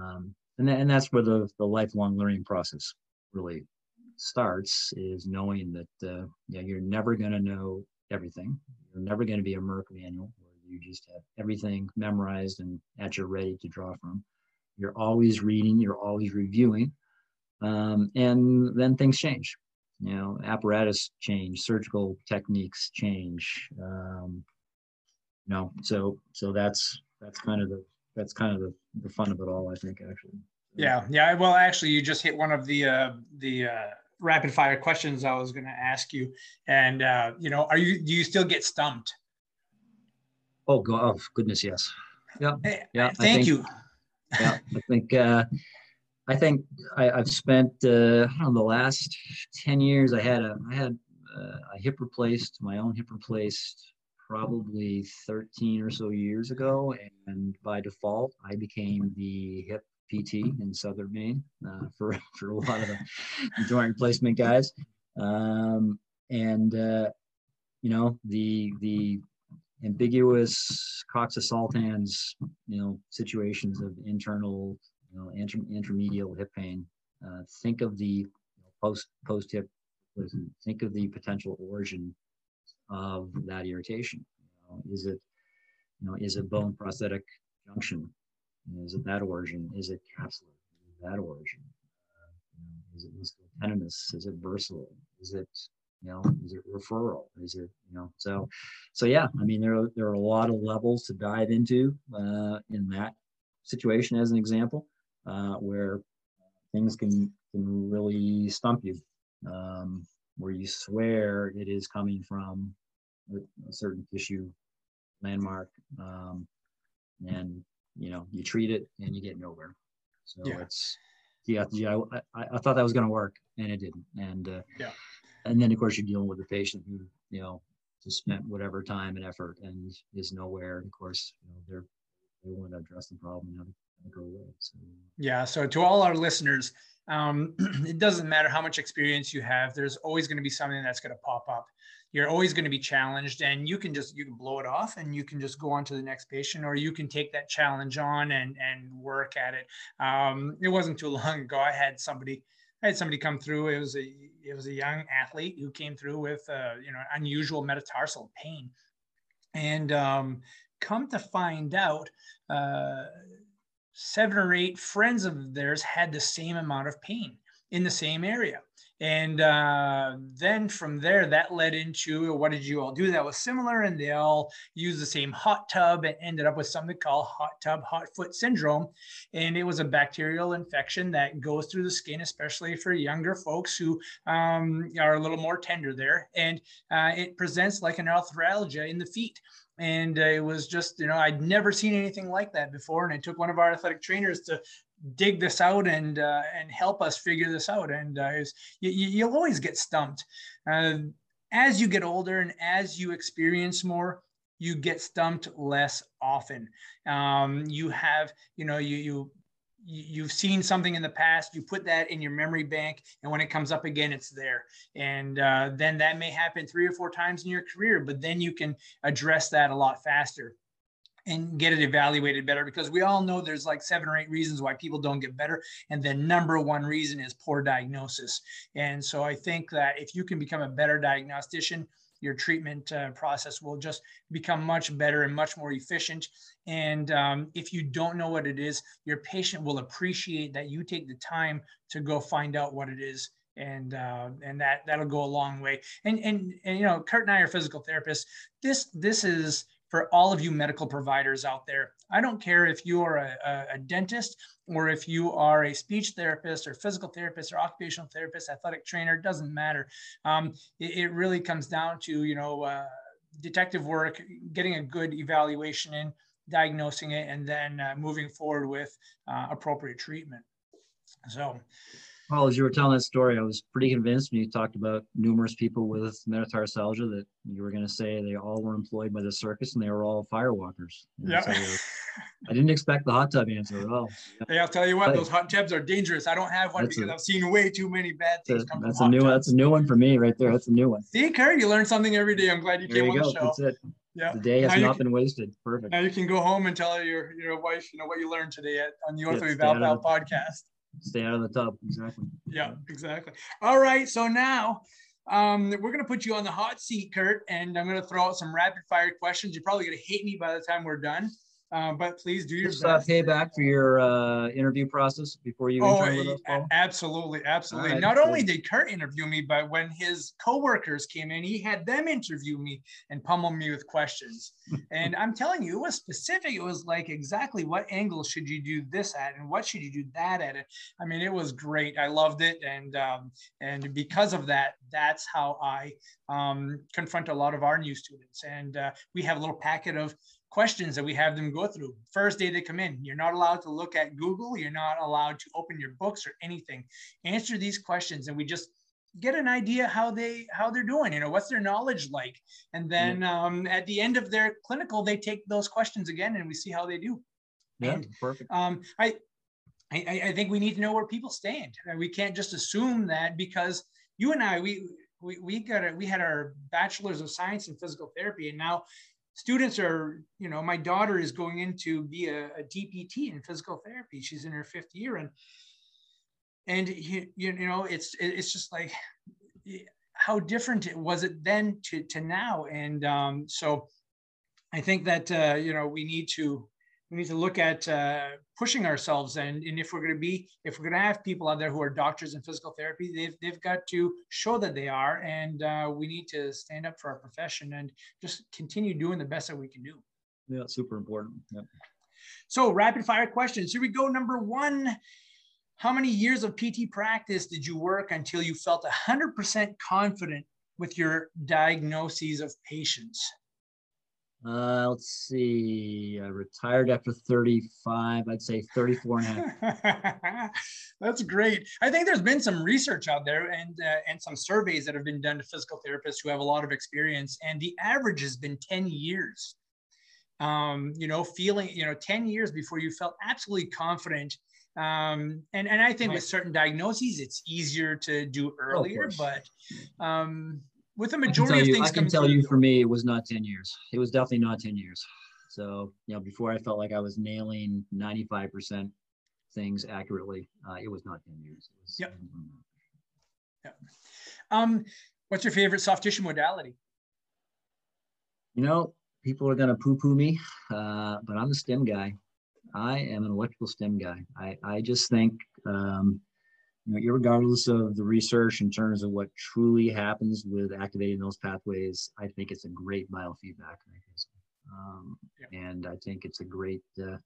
um, and, and that's where the, the lifelong learning process really starts is knowing that uh, yeah you're never going to know everything. You're never going to be a merck manual where you just have everything memorized and at your ready to draw from. You're always reading, you're always reviewing, um, and then things change. You know, apparatus change, surgical techniques change. Um, you know, so so that's that's kind of the that's kind of the, the fun of it all, I think, actually. Yeah, yeah. Well, actually, you just hit one of the uh, the uh, rapid fire questions I was going to ask you, and uh, you know, are you do you still get stumped? Oh, God, oh goodness, yes. Yeah, yeah. Thank you. Yeah, I think uh, I think I, have spent uh, I know the last ten years. I had a I had uh, a hip replaced, my own hip replaced, probably thirteen or so years ago, and by default, I became the hip PT in Southern Maine uh, [laughs] for for a lot of the joint replacement guys, um, and uh, you know the the ambiguous coxa saltans, you know, situations of internal, you know, inter- intermedial hip pain. Uh, think of the you know, post post hip. Think of the potential origin of that irritation. You know, is it, you know, is it bone prosthetic junction? Is it that origin? Is it capsular? Is it that origin? Uh, you know, is it musculotendinous? Is it bursal? Is it you know is it referral? Is it you know so so yeah i mean there are, there are a lot of levels to dive into uh, in that situation as an example uh, where things can can really stump you um, where you swear it is coming from a, certain tissue landmark um, and you know you treat it and you get nowhere. So yeah. it's yeah, yeah I, I, thought that was going to work and it didn't. And uh, yeah and then of course you're dealing with a patient who you know just spent whatever time and effort and is nowhere. And of course, you know, they're they want to address the problem and go away. So, yeah. So to all our listeners, um, [clears throat] it doesn't matter how much experience you have. There's always going to be something that's going to pop up. You're always going to be challenged, and you can just you can blow it off, and you can just go on to the next patient, or you can take that challenge on and and work at it. Um, it wasn't too [laughs] long ago. I had somebody I had somebody come through. It was a it was a young athlete who came through with uh, you know unusual metatarsal pain, and um, come to find out, uh, seven or eight friends of theirs had the same amount of pain in the same area. And uh, then from there, that led into what did you all do that was similar? And they all used the same hot tub and ended up with something called hot tub hot foot syndrome. And it was a bacterial infection that goes through the skin, especially for younger folks who um, are a little more tender there. And uh, it presents like an arthralgia in the feet and uh, it was just you know i'd never seen anything like that before and i took one of our athletic trainers to dig this out and uh, and help us figure this out. And uh, you, you'll always get stumped. Uh, as you get older and as you experience more, you get stumped less often. Um, you have, you know, you you you've seen something in the past you put that in your memory bank and when it comes up again it's there and uh, then that may happen three or four times in your career but then you can address that a lot faster and get it evaluated better because we all know there's like seven or eight reasons why people don't get better and the number one reason is poor diagnosis and so i think that if you can become a better diagnostician your treatment uh, process will just become much better and much more efficient. And um, if you don't know what it is, your patient will appreciate that you take the time to go find out what it is. And uh, and that that'll go a long way. And, and and you know, Kurt and I are physical therapists. This this is for all of you medical providers out there. I don't care if you are a, a, dentist or if you are a speech therapist or physical therapist or occupational therapist, athletic trainer, doesn't matter. Um, it, it, really comes down to, you know, uh, detective work, getting a good evaluation in, diagnosing it, and then uh, moving forward with uh, appropriate treatment. So, Paul, as you were telling that story, I was pretty convinced when you talked about numerous people with metatarsalgia that you were going to say they all were employed by the circus and they were all firewalkers. Yeah. I didn't expect the hot tub answer at all. Yeah. Hey, I'll tell you what, those hot tubs are dangerous. I don't have one because i I've seen way too many bad things come That's a new one. That's a new one for me right there. That's a new one. See, Kurt, you learn something every day. I'm glad you there came you on go. the show. That's it. Yeah. The day has now not can, been wasted. Perfect. Now you can go home and tell your your wife, you know, what you learned today at, on the Ortho Eval podcast stay out of the tub. Exactly. Yeah, exactly. All right. So now um, we're going to put you on the hot seat, Kurt, and I'm going to throw out some rapid fire questions. You're probably going to hate me by the time we're done. Uh, but please do your Just, uh, best. Uh, payback for your uh, interview process before you oh, with us? Absolutely, absolutely. Right, Not cool. only did Kurt interview me, but when his coworkers came in, he had them interview me and pummel me with questions. [laughs] and I'm telling you, it was specific. It was like exactly what angle should you do this at, and what should you do that at. I mean, it was great. I loved it, and um, and because of that, that's how I um, confront a lot of our new students. And uh, we have a little packet of questions that we have them go through. First day they come in, you're not allowed to look at Google, you're not allowed to open your books or anything. Answer these questions and we just get an idea how they how they're doing you know what's their knowledge like and then yeah. um, at the end of their clinical they take those questions again and we see how they do yeah and, perfect um, I, I i think we need to know where people stand we can't just assume that because you and i we we, we got a, we had our bachelor's of science in physical therapy and now students are, you know, my daughter is going in to be a, a DPT in physical therapy. She's in her fifth year, and and you, you know, it's it's just like how different it was it then to to now, and um, so I think that uh, you know we need to we need to look at uh, pushing ourselves. And, and if we're going to be if we're going to have people out there who are doctors in physical therapy they've, they've got to show that they are. And uh, we need to stand up for our profession and just continue doing the best that we can do. Yeah super important. Yeah. so rapid fire questions. Here we go. Number one how many years of pt practice did you work until you felt 100% confident with your diagnoses of patients uh, let's see. I retired after 35. I'd say 34 and a half. [laughs] That's great. I think there's been some research out there and uh, and some surveys that have been done to physical therapists who have a lot of experience, and the average has been 10 years. Um, you know, feeling you know 10 years before you felt absolutely confident. Um, and and I think right. with certain diagnoses, it's easier to do earlier, but um, with the majority of you, things I can tell through. you for me, it was not 10 years. It was definitely not 10 years. So, you know, before I felt like I was nailing 95% things accurately, uh, it was not 10 years. Was, yep. Yep. Um, what's your favorite soft tissue modality? You know, people are going to poo poo me, uh, but I'm a stim guy. I am an electrical stim guy. I, I just think um, you know, regardless of the research in terms of what truly happens with activating those pathways, I think it's a great biofeedback mechanism. Um, yeah. And I think it's a great, uh,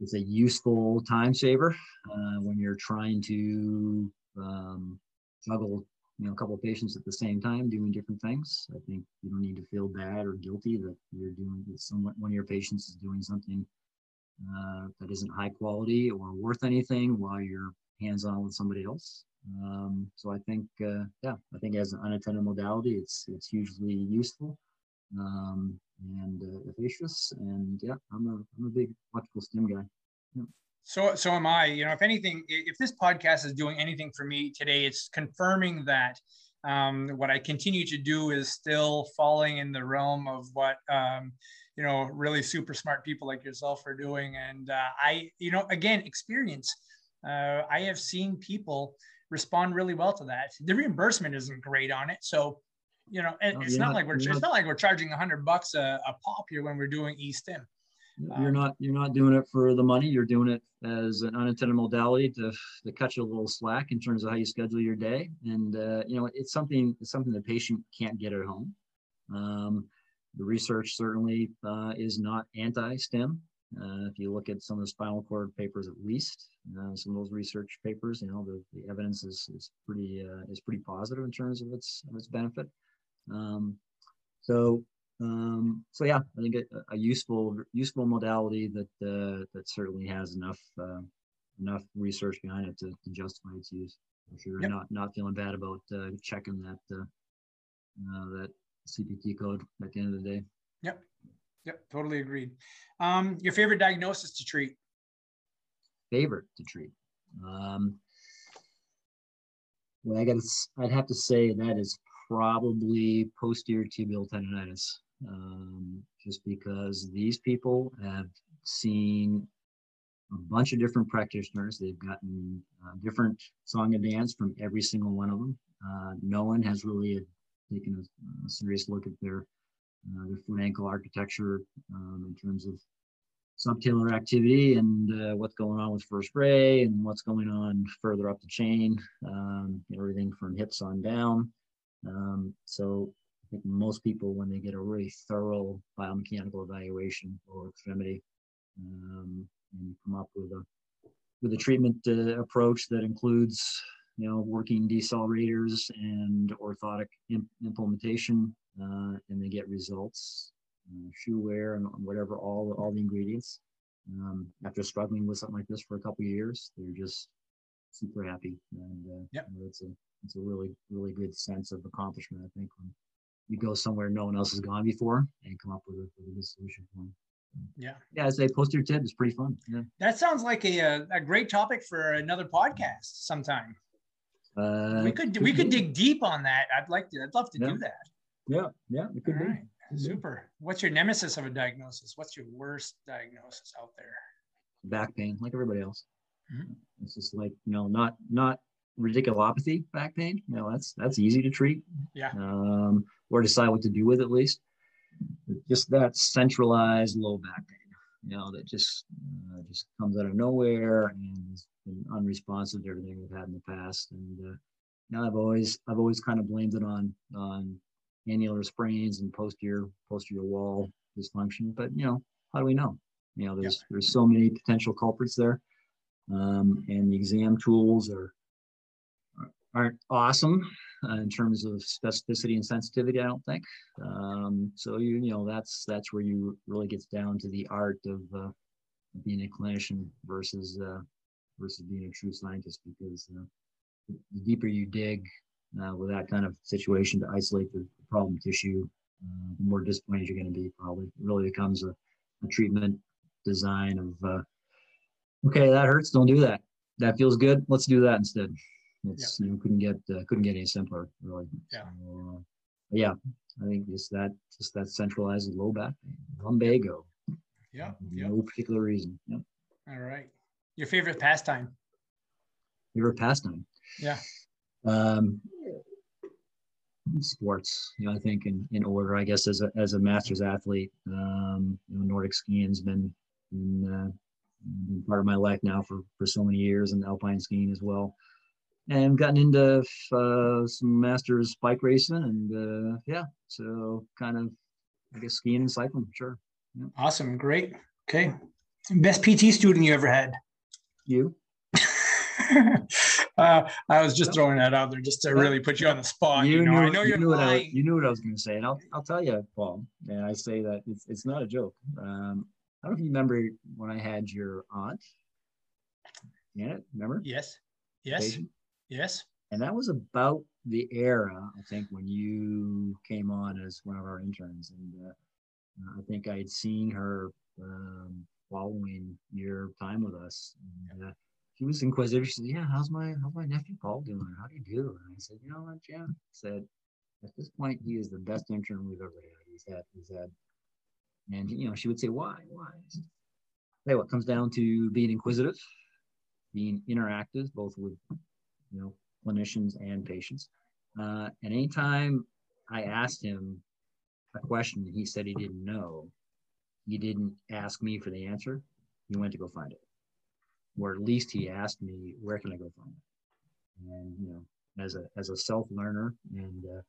it's a useful time saver uh, when you're trying to um, juggle, you know, a couple of patients at the same time doing different things. I think you don't need to feel bad or guilty that you're doing that someone, one of your patients is doing something uh, that isn't high quality or worth anything while you're hands on with somebody else. Um, so I think, uh, yeah, I think as an unattended modality, it's it's hugely useful um, and uh, efficacious. And yeah, I'm a I'm a big electrical stim guy. Yeah. So so am I. You know, if anything, if this podcast is doing anything for me today, it's confirming that um, what I continue to do is still falling in the realm of what um, you know really super smart people like yourself are doing. And uh, I, you know, again, experience. Uh, I have seen people respond really well to that. The reimbursement isn't great on it, so you know, and it's not, not, like we're it's not, like we're charging a hundred bucks a, a pop here when we're doing eStim. You're um, not you're not doing it for the money. You're doing it as an unattended modality to to cut you a little slack in terms of how you schedule your day. And uh, you know, it's something it's something the patient can't get at home. Um, the research certainly uh, is not anti-stim. Uh, if you look at some of the spinal cord papers, at least uh, some of those research papers, you know, the, the evidence is, is pretty uh, is pretty positive in terms of its of its benefit. Um, so um, so yeah, I think a, a, useful useful modality that uh, that certainly has enough uh, enough research behind it to, to justify its use. For sure, yep. not not feeling bad about uh, checking that uh, uh, that CPT code at the end of the day. Yep, yep, totally agreed. Um, your favorite diagnosis to treat? Favorite to treat. Um, well, I got to. I'd have to say that is probably posterior tibial tendonitis um, just because these people have seen a bunch of different practitioners. They've gotten uh, different song and dance from every single one of them. Uh, no one has really taken a, a serious look at their uh, their foot ankle architecture um, in terms of subtalar activity and uh, what's going on with first ray and what's going on further up the chain, um, everything from hips on down. Um, so I think most people, when they get a really thorough biomechanical evaluation for extremity, um, and come up with a with a treatment uh, approach that includes, you know, working decelerators and orthotic imp- implementation, uh, and they get results, uh, shoe wear and whatever, all all the ingredients. Um, after struggling with something like this for a couple of years, they're just super happy, and uh, yep. you know, it's a it's a really really good sense of accomplishment. I think when you go somewhere no one else has gone before and come up with a, with a good solution for them. Yeah. Yeah, I'd say posterior it's pretty fun. Yeah. That sounds like a, a, a great topic for another podcast sometime. Uh, we could we could dig deep on that. I'd like to. I'd love to yeah. do that. Yeah, yeah, it could All be. Right. Super. What's your nemesis of a diagnosis? What's your worst diagnosis out there? Back pain, like everybody else. Mm-hmm. It's just like you know, not not radiculopathy back pain. You know, that's that's easy to treat. Yeah. Um, or decide what to do with at least. But just that centralized low back pain, you know, that just uh, just comes out of nowhere and has been unresponsive to everything we've had in the past. And uh, now I've always I've always kind of blamed it on on annular sprains and posterior posterior wall dysfunction. But you know, how do we know? You know, there's yeah. there's so many potential culprits there, um, and the exam tools are aren't awesome uh, in terms of specificity and sensitivity. I don't think. Um, so you you know that's that's where you really gets down to the art of uh, being a clinician versus uh, versus being a true scientist because uh, the deeper you dig uh, with that kind of situation to isolate the problem tissue, uh, the more disappointed you're going to be. Probably it really becomes a, a treatment design of okay that hurts don't do that that feels good let's do that instead it's yeah. you know, couldn't get uh, couldn't get any simpler, really. Yeah. So, uh, yeah, I think just that just that centralized low back lumbago. Yeah. No particular reason. Yep. All right. Your favorite pastime? Favorite pastime? Yeah. Um, sports. You know, I think in, in order. I guess as a as a masters athlete, um, you know, Nordic skiing's been been, uh, been part of my life now for for so many years, and alpine skiing as well and gotten into uh, some masters bike racing and uh, yeah so kind of i guess skiing and cycling sure yeah. awesome great okay best pt student you ever had you [laughs] uh, I was just throwing that out there just to really put you on the spot. You, you know, knew, I know you knew what I, you knew what I was going to say, and I'll, I'll tell you, Paul. And I say that it's, it's not a joke. Um, I don't know if you remember when I had your aunt, Janet. Remember? Yes. Yes. Yes. And that was about the era, I think, when you came on as one of our interns. And uh, I think I had seen her um, following your time with us. And, uh, she was inquisitive. She said, "Yeah, how's my how's my nephew Paul doing? How do you do?" And I said, "You know what, Jim?" I said, "At this point, he is the best intern we've ever had. He's had he's had." And you know, she would say, "Why? Why?" Hey, what comes down to being inquisitive, being interactive, both with you know clinicians and patients. Uh, and anytime I asked him a question he said he didn't know, he didn't ask me for the answer. He went to go find it or at least he asked me, where can I go from it? And, you know, as a, as a self learner and, uh,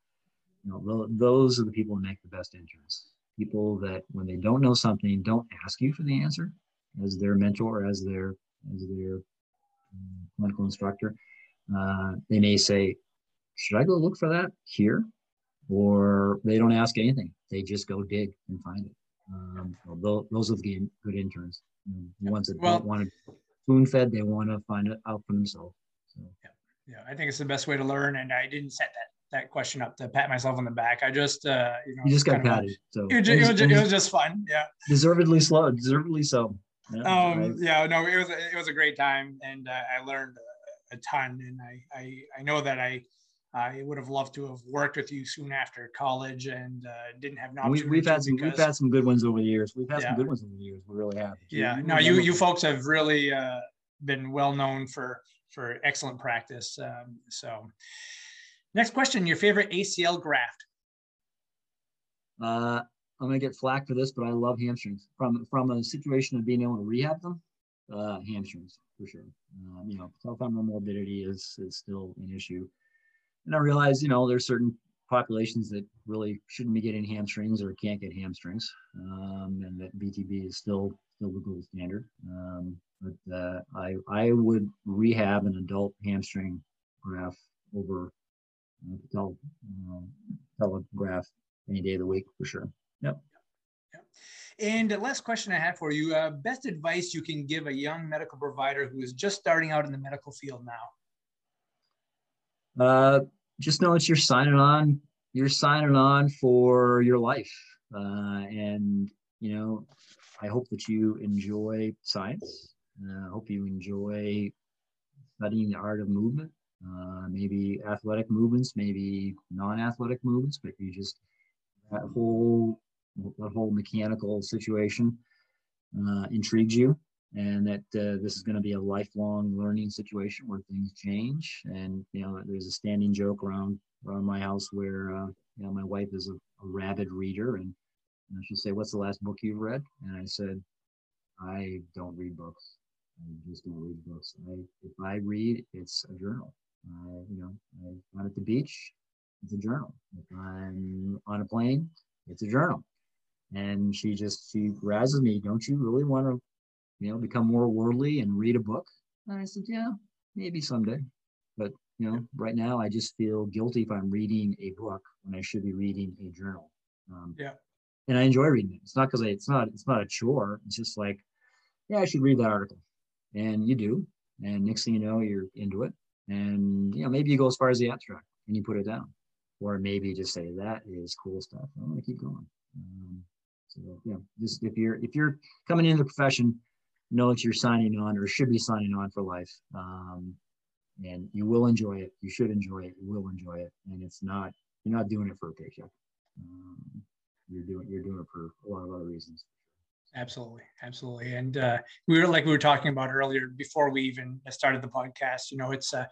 you know, those are the people who make the best interns. People that when they don't know something, don't ask you for the answer as their mentor, as their, as their um, clinical instructor. Uh, they may say, should I go look for that here? Or they don't ask anything. They just go dig and find it. Um, well, those are the good interns. You know, the ones that well, don't want to spoon fed. They want to find it out for themselves. So. Yeah. yeah, I think it's the best way to learn. And I didn't set that that question up to pat myself on the back. I just, uh, you know, you just got patted. So it was, it, was, it, was, it was just fun. Yeah. Deservedly slow, deservedly so. Yeah, um, right. yeah, no, it was, it was a great time and uh, I learned a, a ton. And I, I, I know that I, I would have loved to have worked with you soon after college and uh, didn't have an opportunity. We, have had some because, we've had some good ones over the years. We've had yeah. some good ones over the years. We really have. Yeah. You, no, you you folks have really uh, been well known for for excellent practice. Um, so, next question: Your favorite ACL graft? Uh, I'm gonna get flack for this, but I love hamstrings. From from a situation of being able to rehab them, uh, hamstrings for sure. Um, you know, self-femoral morbidity is is still an issue and I realized, you know, there's certain populations that really shouldn't be getting hamstrings or can't get hamstrings, um, and that BTB is still still the gold standard. Um, but uh, I I would rehab an adult hamstring graft over uh, tel, um, any day of the week for sure. Yep. And the last question I had for you: uh, best advice you can give a young medical provider who is just starting out in the medical field now. Uh, just know that you're signing on. You're signing on for your life, uh, and you know, I hope that you enjoy science. Uh, I hope you enjoy studying the art of movement. Uh, maybe athletic movements, maybe non-athletic movements, but you just that whole that whole mechanical situation uh, intrigues you and that uh, this is going to be a lifelong learning situation where things change. And you know, there's a standing joke around around my house where uh, you know my wife is a, a rabid reader, and you know, she say, "What's the last book you've read?" And I said, "I don't read books. I just don't read books. I, if I read, it's a journal. Uh, you know, I'm at the beach, it's a journal. If I'm on a plane, it's a journal." And she just she razzes me, "Don't you really want to you know, become more worldly and read a book? And I said, yeah, maybe someday. But, you know, right now I just feel guilty if I'm reading a book when I should be reading a journal. Um, yeah. And I enjoy reading it. It's not because it's not, it's not a chore. It's just like, yeah, I should read that article. And you do. And next thing you know, you're into it. And, you know, maybe you go as far as the abstract and you put it down. Or maybe just say, that is cool stuff. I'm going to keep going. Um, so, yeah, just if you're, if you're coming into the profession, that you're signing on or should be signing on for life. Um, and you will enjoy it. You should enjoy it. You will enjoy it. And it's not, you're not doing it for a paycheck. Um, you're doing, you're doing it for a lot of other reasons. Absolutely, absolutely, and uh, we were like we were talking about earlier before we even started the podcast. You know, it's uh,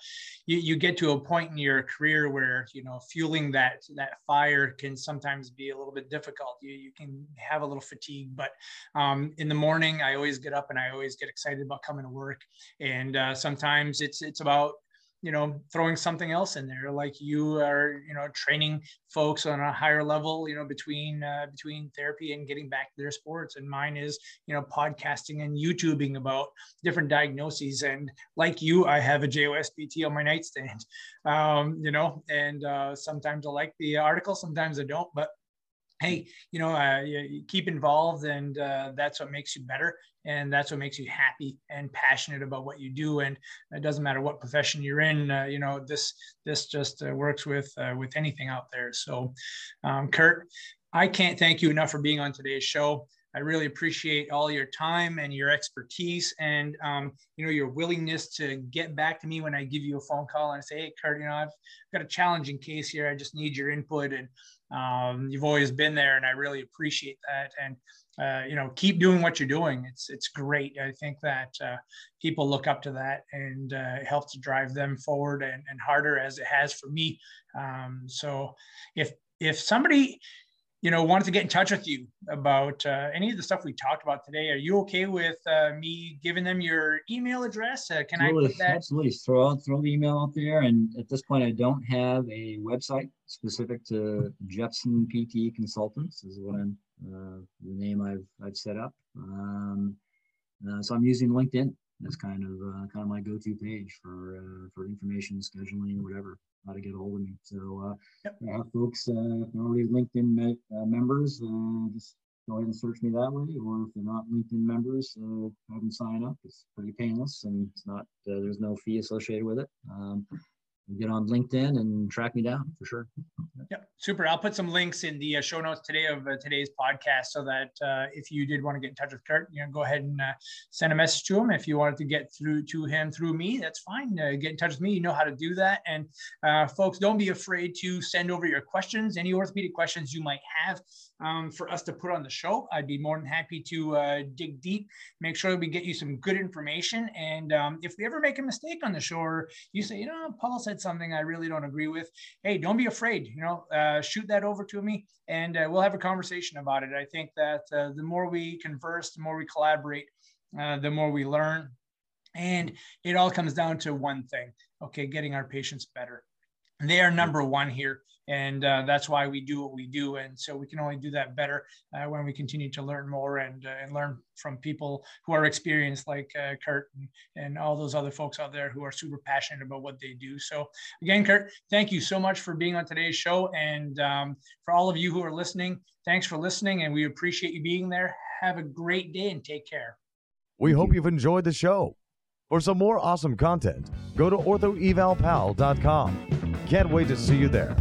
you you get to a point in your career where you know fueling that that fire can sometimes be a little bit difficult. You you can have a little fatigue, but um, in the morning I always get up and I always get excited about coming to work, and uh, sometimes it's it's about you know throwing something else in there like you are you know training folks on a higher level you know between uh, between therapy and getting back to their sports. And mine is you know podcasting and youtubing about different diagnoses. And like you i have a jospt on my nightstand [laughs] um, you know and uh, sometimes i like the article sometimes i don't. But hey, you know, uh, you keep involved, and uh, that's what makes you better, and that's what makes you happy and passionate about what you do. And it doesn't matter what profession you're in. Uh, you know, this this just uh, works with uh, with anything out there. So, um, Kurt, I can't thank you enough for being on today's show. I really appreciate all your time and your expertise and um, you know your willingness to get back to me when I give you a phone call and say, "Hey, Kurt, you know I've got a challenging case here. I just need your input." And um, you've always been there, and I really appreciate that. And uh, you know, keep doing what you're doing. It's it's great. I think that uh, people look up to that, and uh, it helps to drive them forward and, and harder as it has for me. Um, so if if somebody you know, wanted to get in touch with you about uh, any of the stuff we talked about today. Are you okay with uh, me giving them your email address? Uh, can absolutely, I put that? Absolutely. Throw out, throw the email out there. And at this point, I don't have a website specific to Jepson PT Consultants. Is what I'm the name I've I've set up. Um, uh, so I'm using LinkedIn. That's kind of uh, kind of my go-to page for for information, scheduling, whatever how to get a hold of me. So, uh, yep. folks, uh, already LinkedIn me- uh, members, uh, just go ahead and search me that way. Or if they're not LinkedIn members, uh, have them sign up. It's pretty painless and it's not, uh, there's no fee associated with it. Um, get on LinkedIn and track me down for sure. Yep, super. I'll put some links in the uh, show notes today of uh, today's podcast, so that uh, if you did want to get in touch with Kurt, you know, go ahead and uh, send a message to him. If you wanted to get through to him through me, that's fine. Uh, get in touch with me. You know how to do that. And uh, folks, don't be afraid to send over your questions, any orthopedic questions you might have um, for us to put on the show. I'd be more than happy to dig deep, make sure we get you some good information. And um, if we ever make a mistake on the show, or you say, you know, Paul said something I really don't agree with, hey, don't be afraid. You know, uh, shoot that over to me, and uh, we'll have a conversation about it. I think that uh, the more we converse, the more we collaborate, uh, the more we learn, and it all comes down to one thing: okay, getting our patients better. They are number one here and uh, that's why we do what we do. And so we can only do that better uh, when we continue to learn more and, uh, and learn from people who are experienced like uh, kurt and, and, all those other folks out there who are super passionate about what they do. So again kurt thank you so much for being on today's show. And um, for all of you who are listening thanks for listening and we appreciate you being there. Have a great day and take care. We hope you've enjoyed the show. For some more awesome content go to orthoevalpal.com can't wait to see you there